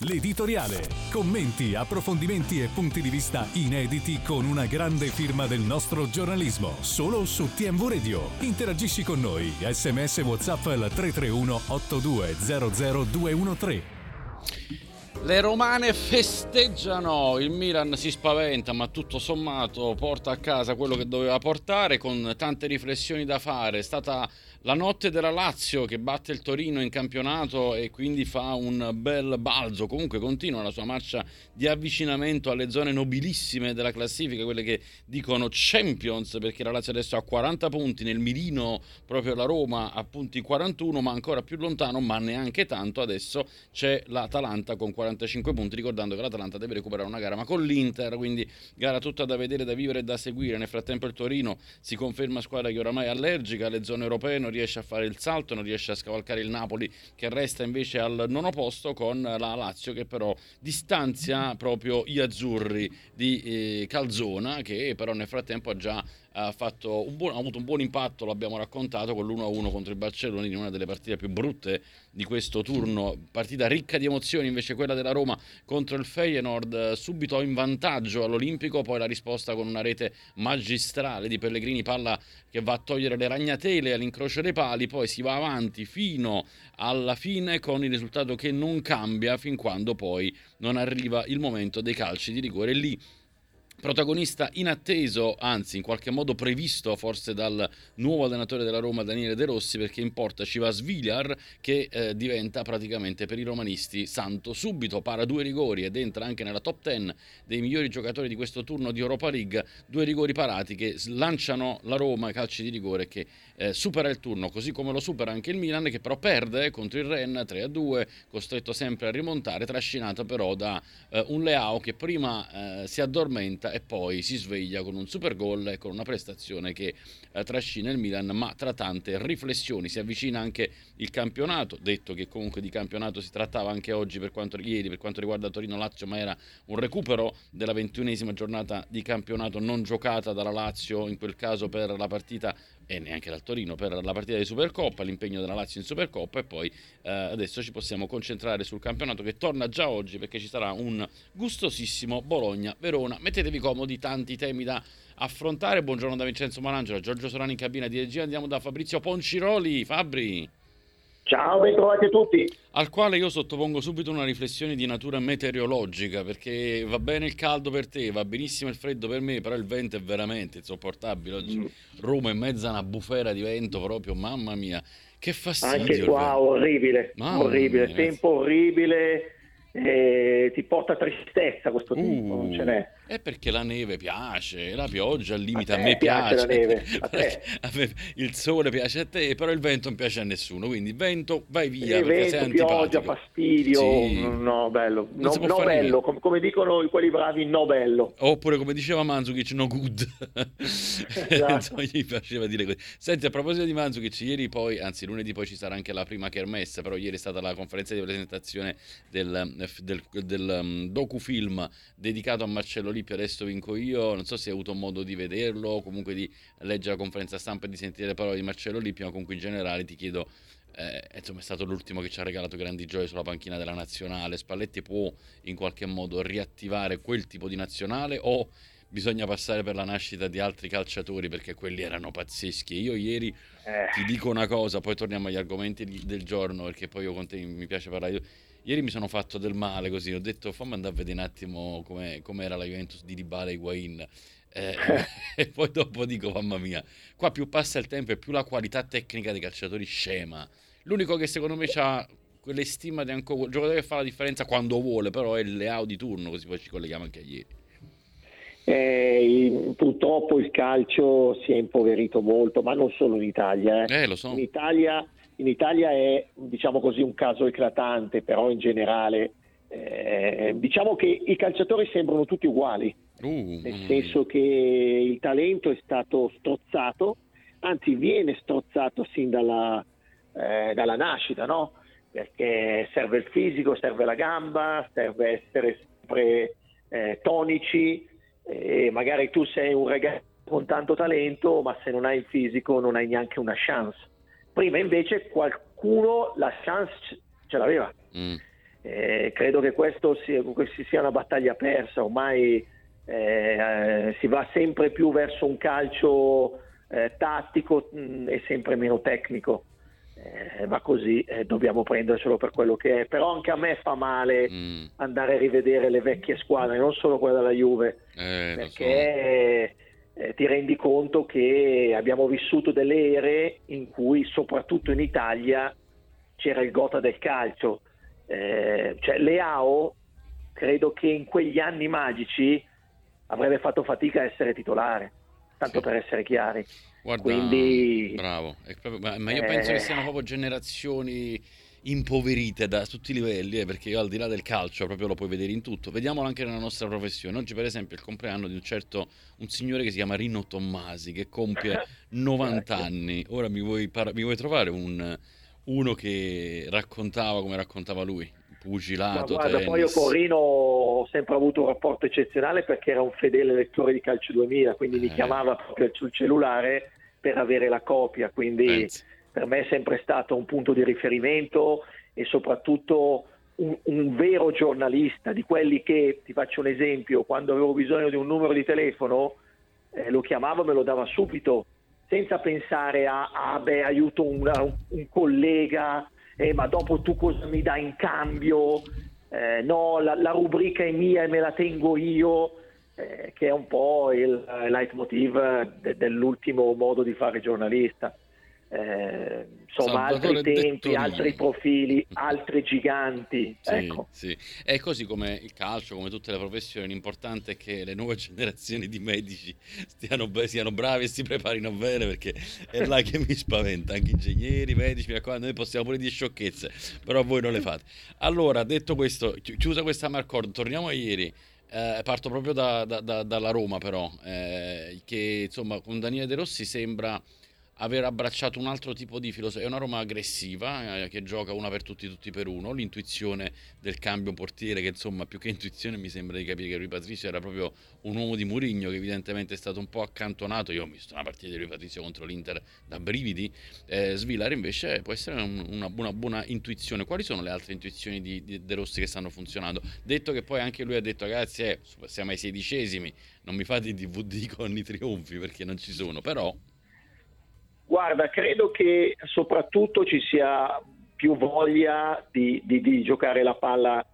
l'editoriale. Commenti, approfondimenti e punti di vista inediti con una grande firma del nostro giornalismo. Solo su TMV Radio. Interagisci con noi. Sms WhatsApp al 331 8200 213. Le romane festeggiano, il Milan si spaventa ma tutto sommato porta a casa quello che doveva portare con tante riflessioni da fare. È stata la notte della Lazio che batte il Torino in campionato e quindi fa un bel balzo. Comunque continua la sua marcia di avvicinamento alle zone nobilissime della classifica, quelle che dicono Champions, perché la Lazio adesso ha 40 punti, nel mirino proprio la Roma ha punti 41, ma ancora più lontano, ma neanche tanto. Adesso c'è l'Atalanta con 45 punti, ricordando che l'Atalanta deve recuperare una gara, ma con l'Inter, quindi gara tutta da vedere, da vivere e da seguire. Nel frattempo il Torino si conferma squadra che oramai è allergica alle zone europee non riesce a fare il salto, non riesce a scavalcare il Napoli che resta invece al nono posto con la Lazio che però distanzia proprio gli azzurri di eh, Calzona che però nel frattempo ha già ha, buon, ha, avuto un buon impatto, l'abbiamo raccontato, con l'1-1 contro il Barcellona in una delle partite più brutte di questo turno, partita ricca di emozioni invece quella della Roma contro il Feyenoord, subito in vantaggio all'Olimpico, poi la risposta con una rete magistrale di Pellegrini, palla che va a togliere le ragnatele all'incrocio dei pali, poi si va avanti fino alla fine con il risultato che non cambia fin quando poi non arriva il momento dei calci di rigore. Lì Protagonista inatteso, anzi in qualche modo previsto forse dal nuovo allenatore della Roma Daniele De Rossi perché in porta ci va Svigliar che eh, diventa praticamente per i romanisti santo subito, para due rigori ed entra anche nella top 10 dei migliori giocatori di questo turno di Europa League, due rigori parati che lanciano la Roma calci di rigore che eh, supera il turno così come lo supera anche il Milan che però perde contro il Ren 3-2, costretto sempre a rimontare, trascinato però da eh, un Leao che prima eh, si addormenta e poi si sveglia con un super gol e con una prestazione che eh, trascina il Milan, ma tra tante riflessioni. Si avvicina anche il campionato, detto che comunque di campionato si trattava anche oggi per quanto, ieri per quanto riguarda Torino-Lazio, ma era un recupero della ventunesima giornata di campionato non giocata dalla Lazio, in quel caso per la partita e neanche dal Torino per la partita di Supercoppa, l'impegno della Lazio in Supercoppa e poi eh, adesso ci possiamo concentrare sul campionato che torna già oggi perché ci sarà un gustosissimo Bologna-Verona. Mettetevi comodi, tanti temi da affrontare. Buongiorno da Vincenzo Marangelo, Giorgio Sorani in cabina di regia, andiamo da Fabrizio Ponciroli. Fabri. Ciao, ben trovati a tutti. Al quale io sottopongo subito una riflessione di natura meteorologica, perché va bene il caldo per te, va benissimo il freddo per me, però il vento è veramente insopportabile. Oggi mm. Roma in mezzo a una bufera di vento proprio, mamma mia, che fastidio. Anche qua orribile, mamma orribile, mia. tempo orribile eh, ti porta tristezza questo uh, non ce n'è. È perché la neve piace, la pioggia al limite a, a me piace. piace. La neve, a a me, il sole piace a te, però il vento non piace a nessuno, quindi vento vai via. Il vento, pioggia, fastidio, sì. no bello, no, no bello, come, come, dicono quelli bravi, no bello. Oppure come diceva Manzukic, no good. esatto. gli piaceva dire così. Senti, a proposito di Manzukic, ieri poi, anzi lunedì poi ci sarà anche la prima kermesse, però ieri è stata la conferenza di presentazione del del, del um, docufilm dedicato a Marcello Lippi, adesso vinco io, non so se hai avuto modo di vederlo o comunque di leggere la conferenza stampa e di sentire le parole di Marcello Lippi, ma comunque in generale ti chiedo, eh, insomma è stato l'ultimo che ci ha regalato grandi gioie sulla panchina della nazionale, Spalletti può in qualche modo riattivare quel tipo di nazionale o bisogna passare per la nascita di altri calciatori perché quelli erano pazzeschi. Io ieri eh. ti dico una cosa, poi torniamo agli argomenti del giorno perché poi io con te mi piace parlare. Ieri mi sono fatto del male così, ho detto fammi andare a vedere un attimo come era la Juventus di Dybala e Higuain. Eh, e poi dopo dico mamma mia, qua più passa il tempo e più la qualità tecnica dei calciatori scema. L'unico che secondo me ha quelle stima di ancora un giocatore che fa la differenza quando vuole, però è il Leao di turno, così poi ci colleghiamo anche a ieri. Eh, purtroppo il calcio si è impoverito molto, ma non solo in Italia. Eh. Eh, lo so. In Italia in Italia è diciamo così, un caso eclatante, però in generale eh, diciamo che i calciatori sembrano tutti uguali, uh, nel senso che il talento è stato strozzato, anzi viene strozzato sin dalla, eh, dalla nascita, no? perché serve il fisico, serve la gamba, serve essere sempre eh, tonici e magari tu sei un ragazzo con tanto talento, ma se non hai il fisico non hai neanche una chance. Prima invece qualcuno la chance ce l'aveva. Mm. Eh, credo che questo sia, sia, una battaglia persa, ormai eh, si va sempre più verso un calcio eh, tattico mh, mm, e sempre meno tecnico. Eh, va così, eh, dobbiamo prendercelo per quello che è. Però anche a me fa male mm. andare a rivedere le vecchie squadre, non solo quella della Juve, eh, perché so. Ti rendi conto che abbiamo vissuto delle ere in cui, soprattutto in Italia, c'era il gota del calcio. Eh, cioè, Leao, credo che in quegli anni magici avrebbe fatto fatica a essere titolare, tanto sì. per essere chiari. Guarda, Quindi, bravo, proprio, ma, ma, io eh... penso che siano proprio generazioni impoverite da tutti i livelli, eh, perché io al di là del calcio proprio lo puoi vedere in tutto. Vediamolo anche nella nostra professione. Oggi, per esempio, è il compleanno di un certo un signore che si chiama Rino Tommasi, che compie 90 anni. Ora mi vuoi, par- mi vuoi trovare un, uno che raccontava come raccontava lui? Pugilato, Ma guarda, poi io con Rino ho sempre avuto un rapporto eccezionale perché era un fedele lettore di Calcio 2000, quindi eh. mi chiamava proprio sul cellulare per avere la copia, quindi Pensi. Per me è sempre stato un punto di riferimento e soprattutto un, un, vero giornalista, di quelli che, ti faccio un esempio, quando avevo bisogno di un numero di telefono eh, lo chiamavo e me lo dava subito, senza pensare a, ah beh, aiuto una, un, collega, eh, ma dopo tu cosa mi dai in cambio? Eh, no, la, la rubrica è mia e me la tengo io eh, che è un po' il leitmotiv de- dell'ultimo modo di fare giornalista. Eh, insomma, Salvatore altri tempi, altri profili, altri giganti. Sì, ecco. sì. È così come il calcio, come tutte le professioni, l'importante è che le nuove generazioni di medici stiano, siano bravi e si preparino bene perché è là che mi spaventa. Anche ingegneri, medici, mi raccomando, noi possiamo pure dire sciocchezze, però voi non le fate. Allora, detto questo, chiusa questa marcord, torniamo a ieri. Eh, parto proprio da, da, da, dalla Roma, però, eh, che insomma con Daniele De Rossi sembra aver abbracciato un altro tipo di filosofia. È una Roma aggressiva eh, che gioca una per tutti, tutti per uno. L'intuizione del cambio portiere, che insomma, più che intuizione, mi sembra di capire che Rui Patrizio era proprio un uomo di Murigno, che evidentemente è stato un po' accantonato. Io ho visto una partita di Rui Patrizio contro l'Inter da brividi. Eh, Svilare invece può essere un, una, una, buona intuizione. Quali sono le altre intuizioni di, di De Rossi che stanno funzionando? Detto che poi anche lui ha detto, ragazzi, eh, siamo ai sedicesimi, non mi fate i DVD con i trionfi perché non ci sono, però Guarda, credo che soprattutto ci sia più voglia di, di, di giocare la palla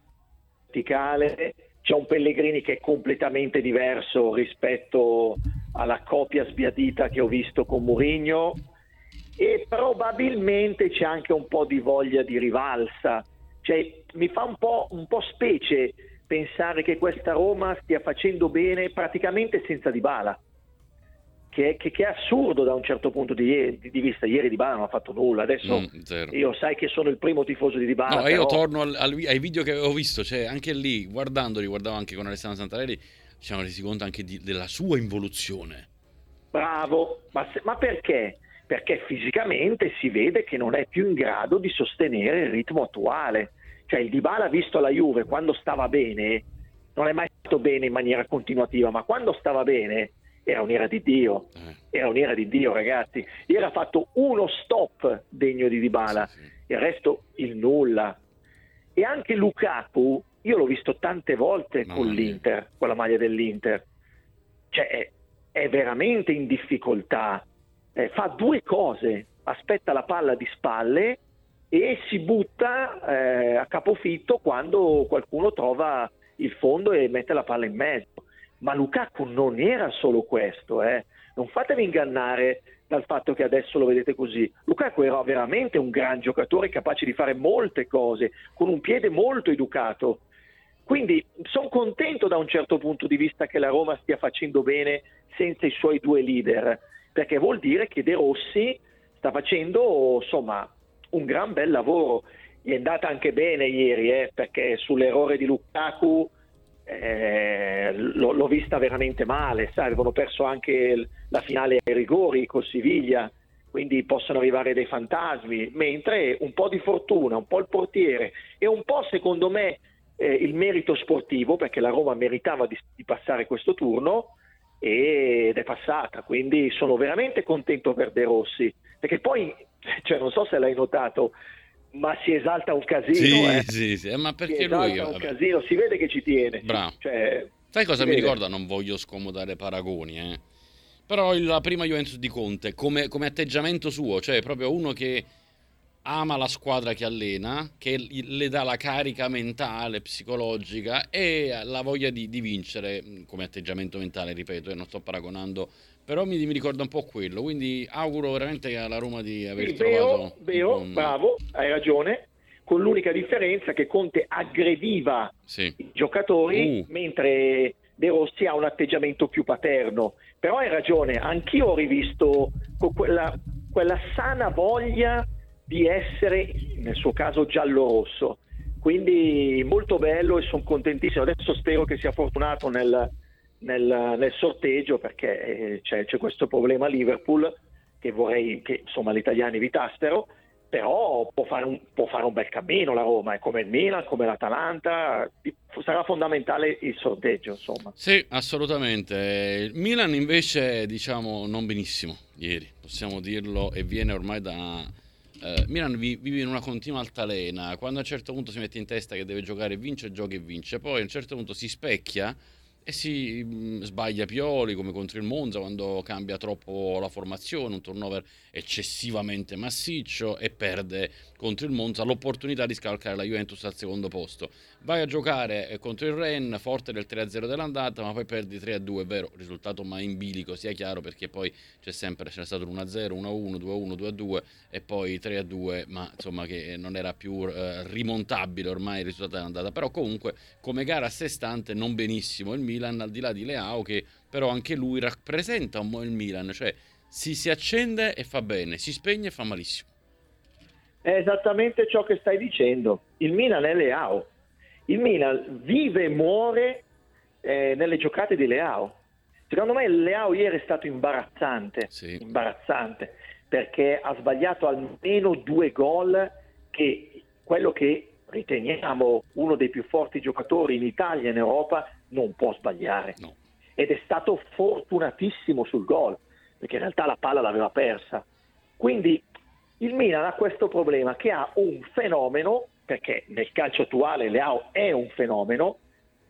verticale. C'è un Pellegrini che è completamente diverso rispetto alla coppia sbiadita che ho visto con Mourinho e probabilmente c'è anche un po' di voglia di rivalsa. Cioè, mi fa un po', un po' specie pensare che questa Roma stia facendo bene praticamente senza Dybala che, che, che, è assurdo da un certo punto di, di, di, vista. Ieri Di Bala non ha fatto nulla. Adesso mm, io sai che sono il primo tifoso di Di Bala. No, però... io torno al, al, ai video che ho visto, cioè anche lì, guardandoli, guardavo anche con Alessandro Santarelli, ci siamo resi conto anche di, della sua involuzione. Bravo, ma, se, ma perché? Perché fisicamente si vede che non è più in grado di sostenere il ritmo attuale. Cioè il Di Bala visto la Juve quando stava bene, non è mai stato bene in maniera continuativa, ma quando stava bene era un'era di Dio, eh. era un'era di Dio ragazzi, era fatto uno stop degno di Dybala, sì, sì. il resto il nulla. E anche Lukaku, io l'ho visto tante volte no, con l'Inter, con la maglia dell'Inter, cioè è, è veramente in difficoltà, eh, fa due cose, aspetta la palla di spalle e si butta eh, a capofitto quando qualcuno trova il fondo e mette la palla in mezzo ma Lukaku non era solo questo, eh. non fatevi ingannare dal fatto che adesso lo vedete così. Lukaku era veramente un gran giocatore capace di fare molte cose, con un piede molto educato. Quindi sono contento da un certo punto di vista che la Roma stia facendo bene senza i suoi due leader, perché vuol dire che De Rossi sta facendo insomma, un gran bel lavoro. Gli è andata anche bene ieri, eh, perché sull'errore di Lukaku eh, l'ho, l'ho, vista veramente male, sai, avevano perso anche la finale ai rigori con Siviglia, quindi possono arrivare dei fantasmi, mentre un po' di fortuna, un po' il portiere e un po' secondo me eh, il merito sportivo, perché la Roma meritava di, di passare questo turno ed è passata, quindi sono veramente contento per De Rossi, perché poi, cioè, non so se l'hai notato, ma si esalta un casino. Sì, eh. sì, sì, ma perché si lui... un casino, si vede che ci tiene. Bravo. Cioè, Sai cosa mi vede. ricorda? Non voglio scomodare paragoni, eh. Però la prima Juventus di Conte, come, come atteggiamento suo, cioè proprio uno che ama la squadra che allena, che le dà la carica mentale, psicologica e la voglia di, di vincere come atteggiamento mentale, ripeto, e non sto paragonando, però mi, mi, ricorda un po' quello, quindi auguro veramente alla Roma di aver sì, trovato... Veo, un... bravo, hai ragione, con l'unica differenza che Conte aggrediva sì. i giocatori uh. mentre De Rossi ha un atteggiamento più paterno, però hai ragione, anch'io ho rivisto quella, quella sana voglia di essere, nel suo caso, giallo-rosso. Quindi molto bello e sono contentissimo. Adesso spero che sia fortunato nel, nel, nel sorteggio perché eh, c'è, c'è, questo problema Liverpool che vorrei che insomma, gli italiani evitassero, però può fare, un, può fare un bel cammino la Roma, è come il Milan, come l'Atalanta, sarà fondamentale il sorteggio. Insomma. Sì, assolutamente. Il Milan invece diciamo non benissimo ieri, possiamo dirlo, e viene ormai da Uh, Milan vive in una continua altalena, quando a un certo punto si mette in testa che deve giocare vince, gioca e vince, poi a un certo punto si specchia e si mm, sbaglia Pioli come contro il Monza quando cambia troppo la formazione, un turnover eccessivamente massiccio e perde contro il Monza l'opportunità di scalcare la Juventus al secondo posto. Vai a giocare eh, contro il Ren, forte del 3-0 dell'andata, ma poi perdi 3-2, è vero, risultato mai in bilico, sia chiaro perché poi c'è sempre c'è stato 1-0, 1-1, 2-1, 2-2 e poi 3-2, ma insomma che non era più eh, rimontabile ormai il risultato dell'andata, però comunque come gara a sé stante non benissimo il Milan al di là di Leao che però anche lui rappresenta un po' il Milan, cioè si, si accende e fa bene, si spegne e fa malissimo. È esattamente ciò che stai dicendo. Il Milan è Leao il Milan vive e muore eh, nelle giocate di Leao. Secondo me Leao ieri è stato imbarazzante, sì. imbarazzante perché ha sbagliato almeno due gol che quello che riteniamo uno dei più forti giocatori in Italia e in Europa non può sbagliare. No. Ed è stato fortunatissimo sul gol, perché in realtà la palla l'aveva persa. Quindi il Milan ha questo problema che ha un fenomeno perché nel calcio attuale Leao è un fenomeno,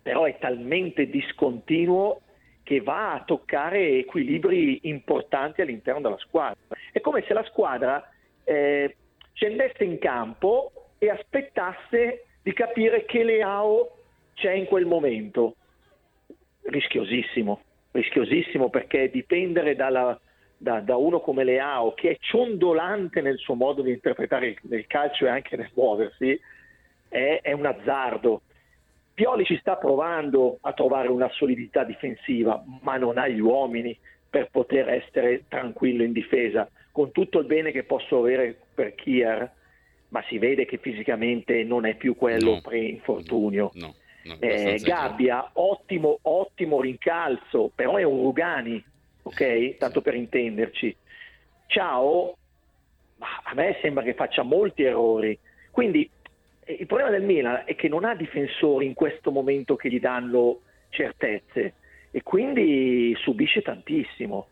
però è talmente discontinuo che va a toccare equilibri importanti all'interno della squadra. È come se la squadra eh, scendesse in campo e aspettasse di capire che Leao c'è in quel momento. Rischiosissimo, rischiosissimo perché dipendere dalla, da, da, uno come Leao, che è ciondolante nel suo modo di interpretare il, il calcio e anche nel muoversi, è, è, un azzardo. Pioli ci sta provando a trovare una solidità difensiva, ma non ha gli uomini per poter essere tranquillo in difesa, con tutto il bene che posso avere per Kier, ma si vede che fisicamente non è più quello no, pre-infortunio. No, no, eh, Gabbia, ottimo, ottimo rincalzo, però è un Rugani, ok? Tanto per intenderci. Ciao, ma a me sembra che faccia molti errori. Quindi eh, il problema del Milan è che non ha difensori in questo momento che gli danno certezze e quindi subisce tantissimo,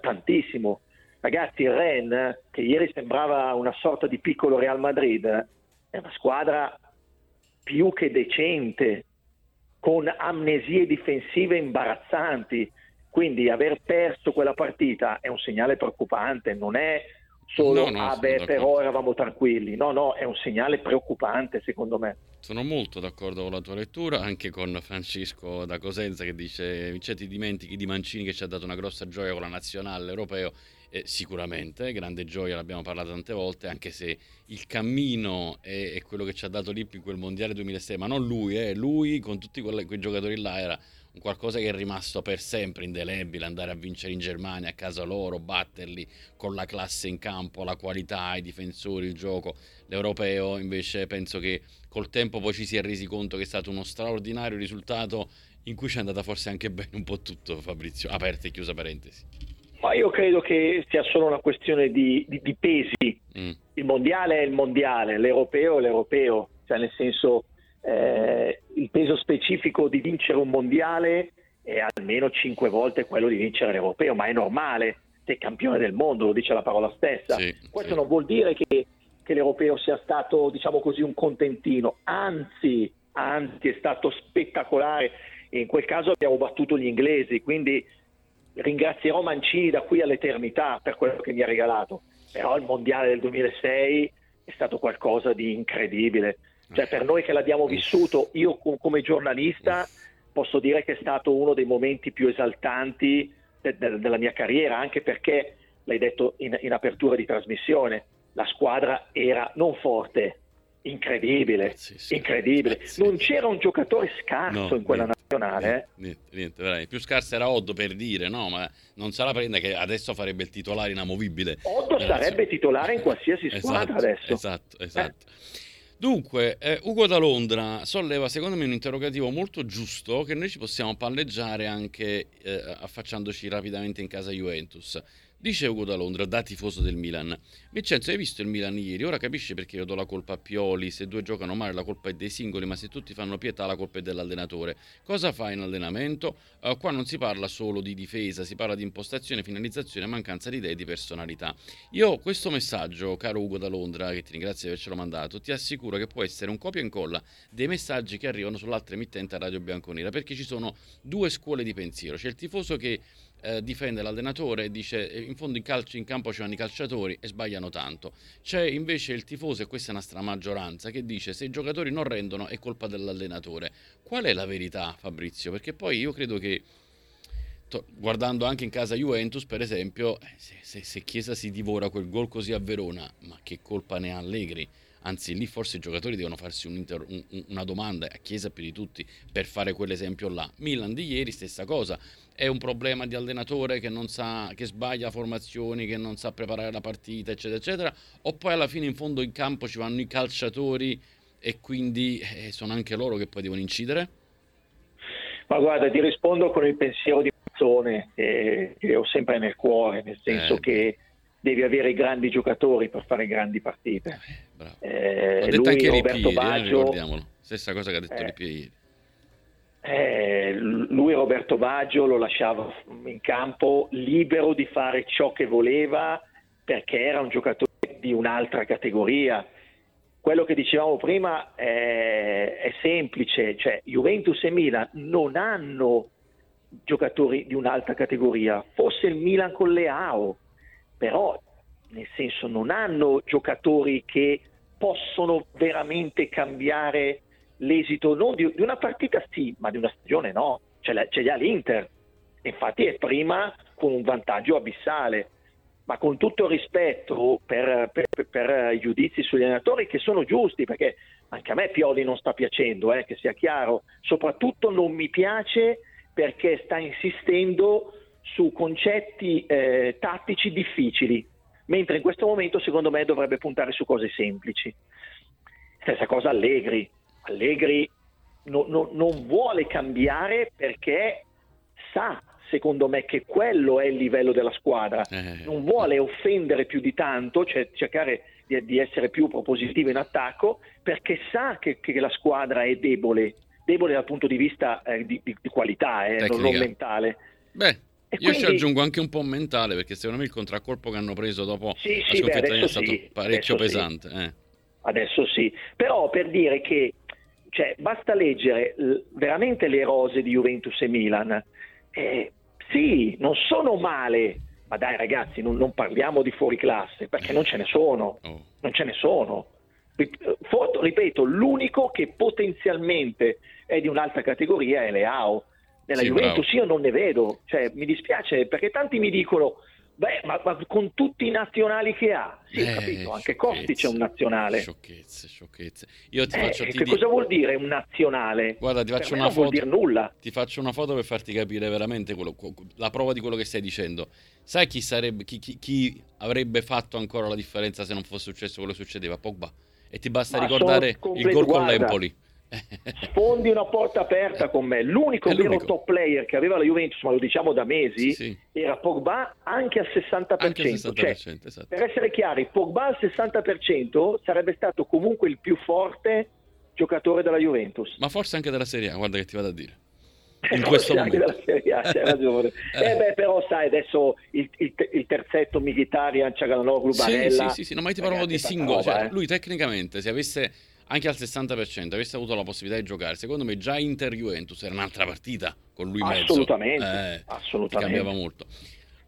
tantissimo. Ragazzi, il Ren, che ieri sembrava una sorta di piccolo Real Madrid, è una squadra più che decente, con amnesie difensive imbarazzanti. Quindi aver perso quella partita è un segnale preoccupante, non è solo, no, no, ah beh, però eravamo tranquilli. No, no, è un segnale preoccupante secondo me. Sono molto d'accordo con la tua lettura, anche con Francisco da Cosenza che dice cioè, ti dimentichi di Mancini che ci ha dato una grossa gioia con la nazionale europeo. Eh, sicuramente, grande gioia, l'abbiamo parlato tante volte, anche se il cammino è, è quello che ci ha dato Lippi in quel mondiale 2006, ma non lui, eh, lui con tutti quelle, quei giocatori là era un qualcosa che è rimasto per sempre indelebile, andare a vincere in Germania a casa loro, batterli con la classe in campo, la qualità, i difensori, il gioco. L'europeo invece penso che col tempo poi ci si è resi conto che è stato uno straordinario risultato in cui ci è andata forse anche bene un po' tutto Fabrizio, aperta e chiusa parentesi. Ma io credo che sia solo una questione di, di, di pesi. Mm. Il mondiale è il mondiale, l'europeo è l'europeo, cioè nel senso eh, il peso specifico di vincere un mondiale è almeno cinque volte quello di vincere l'europeo, ma è normale, sei campione del mondo, lo dice la parola stessa. Sì, Questo sì. non vuol dire che che l'europeo sia stato, diciamo così, un contentino, anzi, anzi è stato spettacolare in quel caso abbiamo battuto gli inglesi, quindi ringrazierò Mancini da qui all'eternità per quello che mi ha regalato, però il mondiale del 2006 è stato qualcosa di incredibile, cioè per noi che l'abbiamo vissuto, io come giornalista posso dire che è stato uno dei momenti più esaltanti de- de- della mia carriera, anche perché, l'hai detto in, in apertura di trasmissione, la squadra era non forte, incredibile, sì, sì, incredibile. Sì, non c'era un giocatore scarso no, in quella niente, nazionale. Niente, eh. niente, niente, veramente. Più scarso era Oddo per dire, no? Ma non se la prende che adesso farebbe il titolare inamovibile. Oddo sarebbe titolare in qualsiasi squadra esatto, adesso. Esatto, esatto. Eh. Dunque, eh, Ugo da Londra solleva secondo me un interrogativo molto giusto che noi ci possiamo palleggiare anche eh, affacciandoci rapidamente in casa Juventus. Dice Ugo da Londra, da tifoso del Milan. Vincenzo, hai visto il Milan ieri? Ora capisci perché io do la colpa a Pioli. Se due giocano male la colpa è dei singoli, ma se tutti fanno pietà la colpa è dell'allenatore. Cosa fa in allenamento? Uh, qua non si parla solo di difesa, si parla di impostazione, finalizzazione, mancanza di idee e di personalità. Io questo messaggio, caro Ugo da Londra, che ti ringrazio di avercelo mandato, ti assicuro che può essere un copia e incolla dei messaggi che arrivano sull'altra emittente a Radio Bianconera, perché ci sono due scuole di pensiero. C'è il tifoso che eh, difende l'allenatore e dice eh, in fondo in, calcio, in campo c'erano i calciatori e sbagliano tanto. C'è invece il tifoso, e questa è una stramaggioranza, che dice se i giocatori non rendono è colpa dell'allenatore. Qual è la verità Fabrizio? Perché poi io credo che guardando anche in casa Juventus, per esempio, eh, se, se, se, Chiesa si divora quel gol così a Verona, ma che colpa ne ha Allegri? Anzi, lì forse i giocatori devono farsi un inter- un, una domanda, a Chiesa più di tutti, per fare quell'esempio là. Milan di ieri, stessa cosa è un problema di allenatore che, non sa, che sbaglia formazioni, che non sa preparare la partita, eccetera, eccetera, o poi alla fine in fondo in campo ci vanno i calciatori e quindi eh, sono anche loro che poi devono incidere? Ma guarda, ti rispondo con il pensiero di Mazzone eh, che ho sempre nel cuore, nel senso eh. che devi avere grandi giocatori per fare grandi partite. Eh, eh, ho detto lui, anche Roberto eh, Baggio, ricordiamolo. Stessa cosa che ha detto eh, Ripieri. Eh, lui Roberto Baggio lo lasciava in campo libero di fare ciò che voleva perché era un giocatore di un'altra categoria. Quello che dicevamo prima è, è semplice, cioè Juventus e Milan non hanno giocatori di un'altra categoria, forse il Milan con Leao, però nel senso non hanno giocatori che possono veramente cambiare l'esito non di, di, una partita sì, ma di una stagione no, ce, ce li ha l'Inter, infatti è prima con un vantaggio abissale, ma con tutto il rispetto per, per, per, i giudizi sugli allenatori che sono giusti, perché anche a me Pioli non sta piacendo, eh, che sia chiaro, soprattutto non mi piace perché sta insistendo su concetti eh, tattici difficili, mentre in questo momento secondo me dovrebbe puntare su cose semplici. Stessa cosa Allegri, Allegri no, no, non vuole cambiare perché sa, secondo me, che quello è il livello della squadra. Eh. Non vuole offendere più di tanto, cioè cercare di, di essere più propositivo in attacco, perché sa che, che, la squadra è debole, debole dal punto di vista eh, di, di, qualità, eh, non, non mentale. Beh, io quindi... ci aggiungo anche un po' mentale perché secondo me il contraccolpo che hanno preso dopo sì, la sì, sconfitta è stato sì, parecchio pesante. Sì. Eh. Adesso sì, però per dire che cioè, basta leggere veramente le rose di Juventus e Milan. Eh, sì, non sono male, ma dai ragazzi, non, non, parliamo di fuori classe, perché non ce ne sono, oh. non ce ne sono. Ripeto, l'unico che potenzialmente è di un'altra categoria è Leao. Nella sì, Juventus bravo. io non ne vedo, cioè, mi dispiace perché tanti mi dicono Beh, ma, ma, con tutti i nazionali che ha, sì, eh, capito, anche Costi c'è un nazionale. Sciocchezze, sciocchezze. Io ti eh, faccio, ti che cosa vuol dire un nazionale? Guarda, ti faccio una foto. Vuol nulla. Ti faccio una foto per farti capire veramente quello, la prova di quello che stai dicendo. Sai chi, sarebbe, chi, chi, chi, avrebbe fatto ancora la differenza se non fosse successo quello che succedeva? Pogba. E ti basta ma ricordare il gol con l'Empoli sfondi una porta aperta con me. L'unico vero top player che aveva la Juventus, ma lo diciamo da mesi, sì, sì. era Pogba anche al 60%. Anche al 60% cioè, esatto. Per essere chiari, Pogba al 60% sarebbe stato comunque il più forte giocatore della Juventus. Ma forse anche della Serie A, guarda che ti vado a dire. in questo anche della Serie A, ragione. eh. eh. beh, però sai, adesso il, il, il terzetto Mkhitaryan, Cialanoglu, Barella... Sì, sì, sì, no, ma io ti parlavo di singolo, cioè, eh. lui tecnicamente se avesse anche al 60% avesse avuto la possibilità di giocare, secondo me già Inter Juventus era un'altra partita con lui assolutamente, mezzo. Eh, assolutamente. Cambiava molto.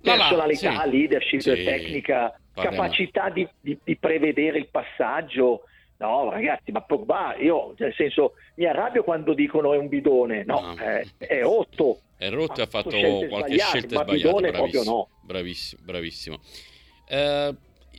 La Personalità, sì. leadership, sì. tecnica, Parliamo. capacità di, di, di prevedere il passaggio No, ragazzi, ma Pogba, io nel senso mi arrabbio quando dicono è un bidone, no, no. È, è, rotto. È rotto e ha fatto qualche scelta sbagliata. Bravissimo, no. bravissimo, bravissimo. Eh,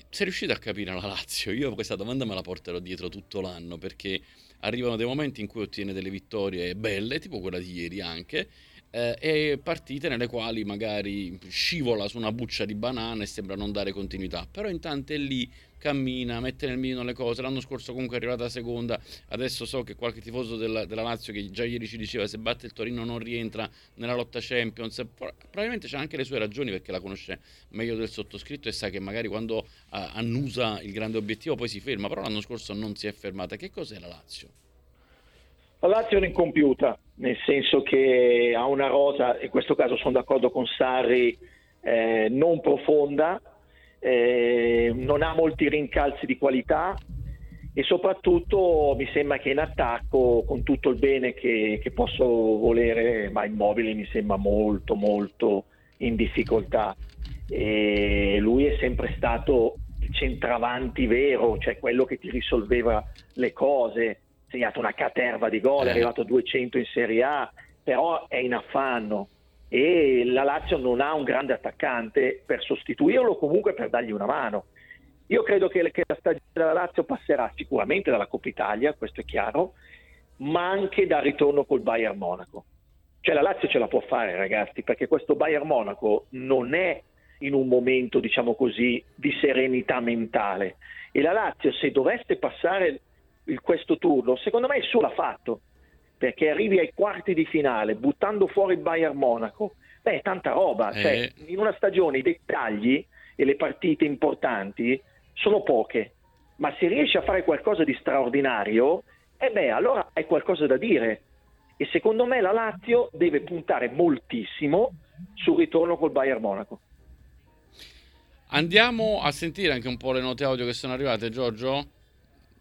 sei riuscito a capire la Lazio? Io questa domanda me la porterò dietro tutto l'anno perché arrivano dei momenti in cui ottiene delle vittorie belle, tipo quella di ieri anche, eh, e partite nelle quali magari scivola su una buccia di banana e sembra non dare continuità, però intanto è lì, cammina, mette nel mirino le cose, l'anno scorso comunque è arrivata seconda, adesso so che qualche tifoso della, della Lazio che già ieri ci diceva se batte il Torino non rientra nella lotta Champions, probabilmente c'ha anche le sue ragioni perché la conosce meglio del sottoscritto e sa che magari quando uh, annusa il grande obiettivo poi si ferma, però l'anno scorso non si è fermata. Che cos'è la Lazio? La Lazio è incompiuta, nel senso che ha una rosa, in questo caso sono d'accordo con Sarri, eh, non profonda, eh, non ha molti rincalzi di qualità e soprattutto mi sembra che in attacco, con tutto il bene che, che posso volere, ma Immobile mi sembra molto molto in difficoltà. E lui è sempre stato il centravanti vero, cioè quello che ti risolveva le cose segnato una caterva di gol, è eh. arrivato a 200 in Serie A, però è in affanno e la Lazio non ha un grande attaccante per sostituirlo o comunque per dargli una mano. Io credo che, che la stagione della Lazio passerà sicuramente dalla Coppa Italia, questo è chiaro, ma anche dal ritorno col Bayern Monaco. Cioè la Lazio ce la può fare ragazzi, perché questo Bayern Monaco non è in un momento, diciamo così, di serenità mentale. E la Lazio, se dovesse passare il, questo turno, secondo me il suo l'ha fatto, perché arrivi ai quarti di finale buttando fuori il Bayern Monaco, beh, tanta roba, eh. cioè, in una stagione i dettagli e le partite importanti sono poche, ma se riesci a fare qualcosa di straordinario, eh beh, allora hai qualcosa da dire. E secondo me la Lazio deve puntare moltissimo sul ritorno col Bayern Monaco. Andiamo a sentire anche un po' le note audio che sono arrivate, Giorgio?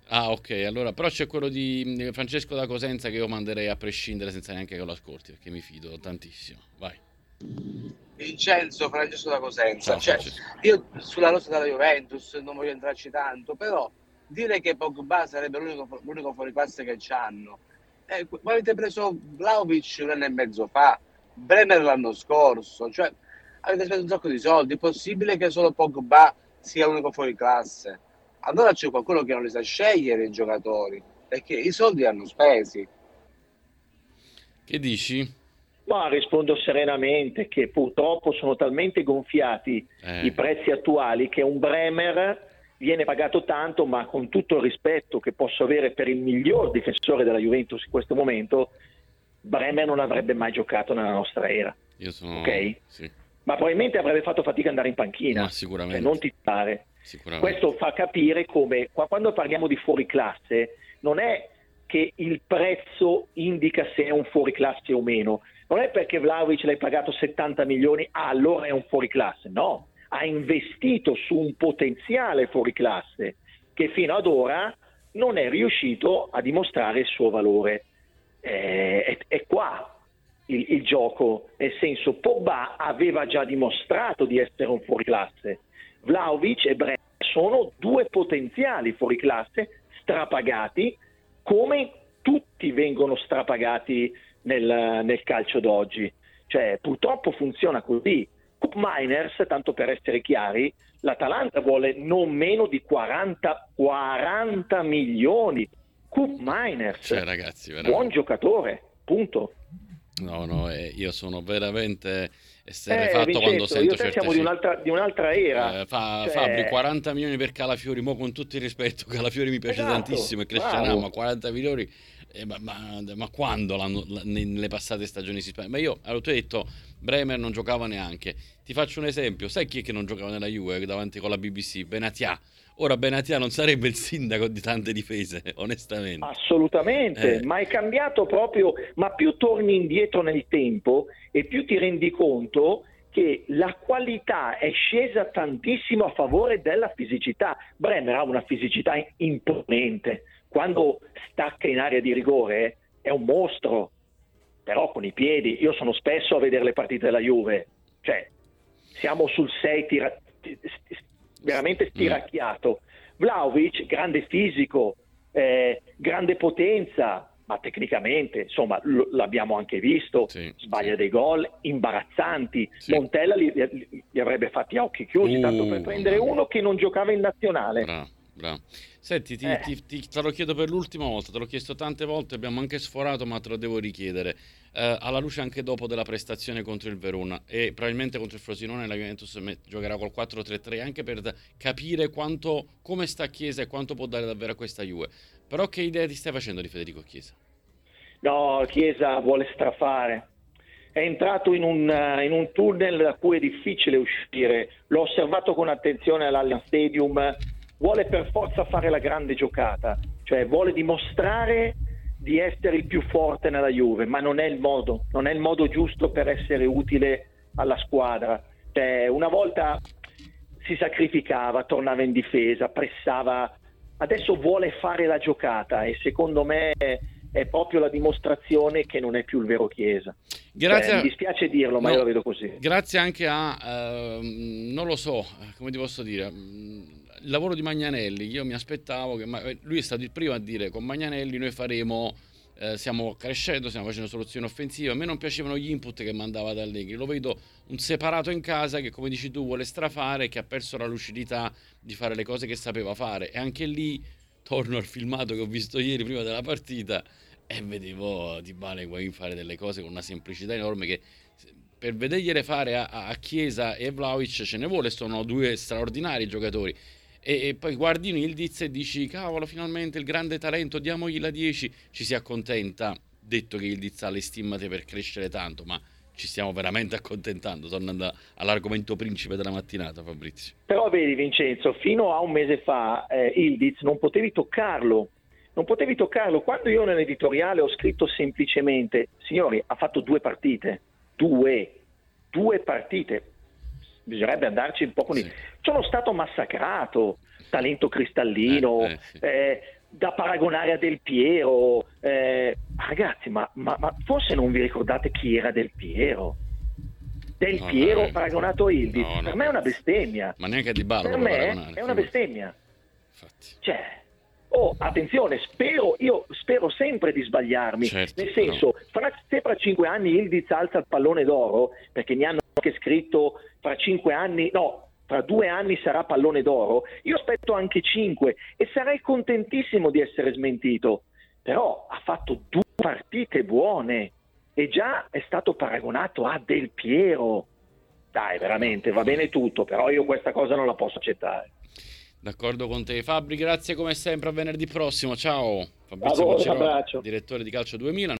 Ah, ok, allora, però c'è quello di Francesco da Cosenza che io manderei a prescindere senza neanche che lo ascolti, perché mi fido tantissimo. Vai. Vincenzo Francesco da Cosenza. Cioè, io sulla rosa della Juventus non voglio entrarci tanto, però dire che Pogba sarebbe l'unico, l'unico fuoriclasse che c'hanno. Eh, avete preso Vlaovic un anno e mezzo fa, Bremer l'anno scorso, cioè avete speso un sacco di soldi. È possibile che solo Pogba sia l'unico fuoriclasse? Allora c'è qualcuno che non li sa scegliere i giocatori perché i soldi hanno spesi. Che dici? Ma rispondo serenamente che purtroppo sono talmente gonfiati eh. i prezzi attuali che un Bremer viene pagato tanto, ma con tutto il rispetto che posso avere per il miglior difensore della Juventus in questo momento, Bremer non avrebbe mai giocato nella nostra era. Io sono... Ok? Sì. Ma probabilmente avrebbe fatto fatica ad andare in panchina. Ma sicuramente. Cioè non titolare. Questo fa capire come quando parliamo di fuori classe non è che il prezzo indica se è un fuori classe o meno, non è perché Vlaovic l'hai pagato 70 milioni, ah, allora è un fuori classe, no, ha investito su un potenziale fuori classe che fino ad ora non è riuscito a dimostrare il suo valore. Eh, è, è, qua il, il, gioco, nel senso Pogba aveva già dimostrato di essere un fuori classe, Vlaovic e Brent sono due potenziali fuori classe strapagati come tutti vengono strapagati nel, nel calcio d'oggi. Cioè, purtroppo funziona così. Cup Miners, tanto per essere chiari, l'Atalanta vuole non meno di 40, 40 milioni. Cup Miners, cioè, ragazzi, buon giocatore, punto. No, no, eh, io sono veramente essere eh, Vincenzo, quando sento certe siamo di un'altra, di un'altra era. Eh, fa, cioè... Fabri, 40 milioni per Calafiori, mo con tutto il rispetto, Calafiori mi piace esatto, tantissimo e crescerà, ma 40 milioni... Eh, ma, ma, ma, quando nelle passate stagioni si spende? Ma io, allora, tu hai detto, Bremer non giocava neanche. Ti faccio un esempio, sai chi è che non giocava nella Juve davanti con la BBC? Benatia Ora Benatia non sarebbe il sindaco di tante difese, onestamente. Assolutamente, eh. ma è cambiato proprio, ma più torni indietro nel tempo e più ti rendi conto che la qualità è scesa tantissimo a favore della fisicità. Bremer ha una fisicità imponente, quando stacca in area di rigore è un mostro, però con i piedi, io sono spesso a vedere le partite della Juve, cioè siamo sul 6 tira- veramente stiracchiato. Vlaovic, grande fisico, eh, grande potenza, ma tecnicamente, insomma, l- l'abbiamo anche visto, sì, sbaglia sì. dei gol imbarazzanti. Sì. Montella li, li, li, avrebbe fatti a occhi chiusi, uh, tanto per prendere uno che non giocava in nazionale. Bravo. Bravo. Senti, ti, eh. ti, ti, te lo chiedo per l'ultima volta, te l'ho chiesto tante volte, abbiamo anche sforato, ma te lo devo richiedere. Eh, alla luce anche dopo della prestazione contro il Verona e probabilmente contro il Frosinone la Juventus giocherà col 4-3-3 anche per capire quanto, come sta Chiesa e quanto può dare davvero a questa Juve. Però che idea ti stai facendo di Federico Chiesa? No, Chiesa vuole strafare. È entrato in un, in un tunnel da cui è difficile uscire. L'ho osservato con attenzione all'Allianz Stadium vuole per forza fare la grande giocata, cioè vuole dimostrare di essere il più forte nella Juve, ma non è il modo, non è il modo giusto per essere utile alla squadra. Cioè, una volta si sacrificava, tornava in difesa, pressava, adesso vuole fare la giocata e secondo me è proprio la dimostrazione che non è più il vero Chiesa. Grazie cioè, mi dispiace dirlo, ma no, io la vedo così. Grazie anche a, uh, non lo so, come ti posso dire, il lavoro di Magnanelli, io mi aspettavo che eh, lui è stato il primo a dire con Magnanelli noi faremo eh, stiamo crescendo, stiamo facendo soluzioni offensive. A me non piacevano gli input che mandava da Allegri. Lo vedo un separato in casa che, come dici tu, vuole strafare, che ha perso la lucidità di fare le cose che sapeva fare. E anche lì torno al filmato che ho visto ieri prima della partita e vedevo Di Bale Higuain fare delle cose con una semplicità enorme che per vedergliele fare a, a Chiesa e Vlaovic ce ne vuole, sono due straordinari giocatori e, e poi guardi Nildiz e dici cavolo finalmente il grande talento diamogli la 10 ci si accontenta detto che Ildiz ha le stimmate per crescere tanto ma ci stiamo veramente accontentando. Tornando all'argomento principe della mattinata Fabrizio. Però vedi Vincenzo fino a un mese fa eh, Ildiz non potevi toccarlo. Non potevi toccarlo. Quando io nell'editoriale ho scritto semplicemente signori ha fatto due partite due. Due partite bisognerebbe andarci un po' con sì. il... Sono stato massacrato, talento cristallino, eh, eh, sì. eh, da paragonare a Del Piero. Eh, ragazzi, ma, ma, ma, forse non vi ricordate chi era Del Piero? Del no, Piero no, paragonato a Ildi, no, per me è una bestemmia. Ma neanche di Barro. Per me è una bestemmia. Infatti. Cioè, Oh, attenzione, spero, io spero sempre di sbagliarmi. Certo, Nel senso, fra, se fra cinque anni Ildiz alza il pallone d'oro, perché mi hanno anche scritto fra cinque anni, no, tra due anni sarà pallone d'oro, io aspetto anche cinque e sarei contentissimo di essere smentito. Però ha fatto due partite buone e già è stato paragonato a Del Piero. Dai, veramente, va bene tutto, però io questa cosa non la posso accettare. D'accordo con te. Fabri, grazie come sempre. A venerdì prossimo. Ciao. Fabrizio Ciao, direttore di Calcio 2000.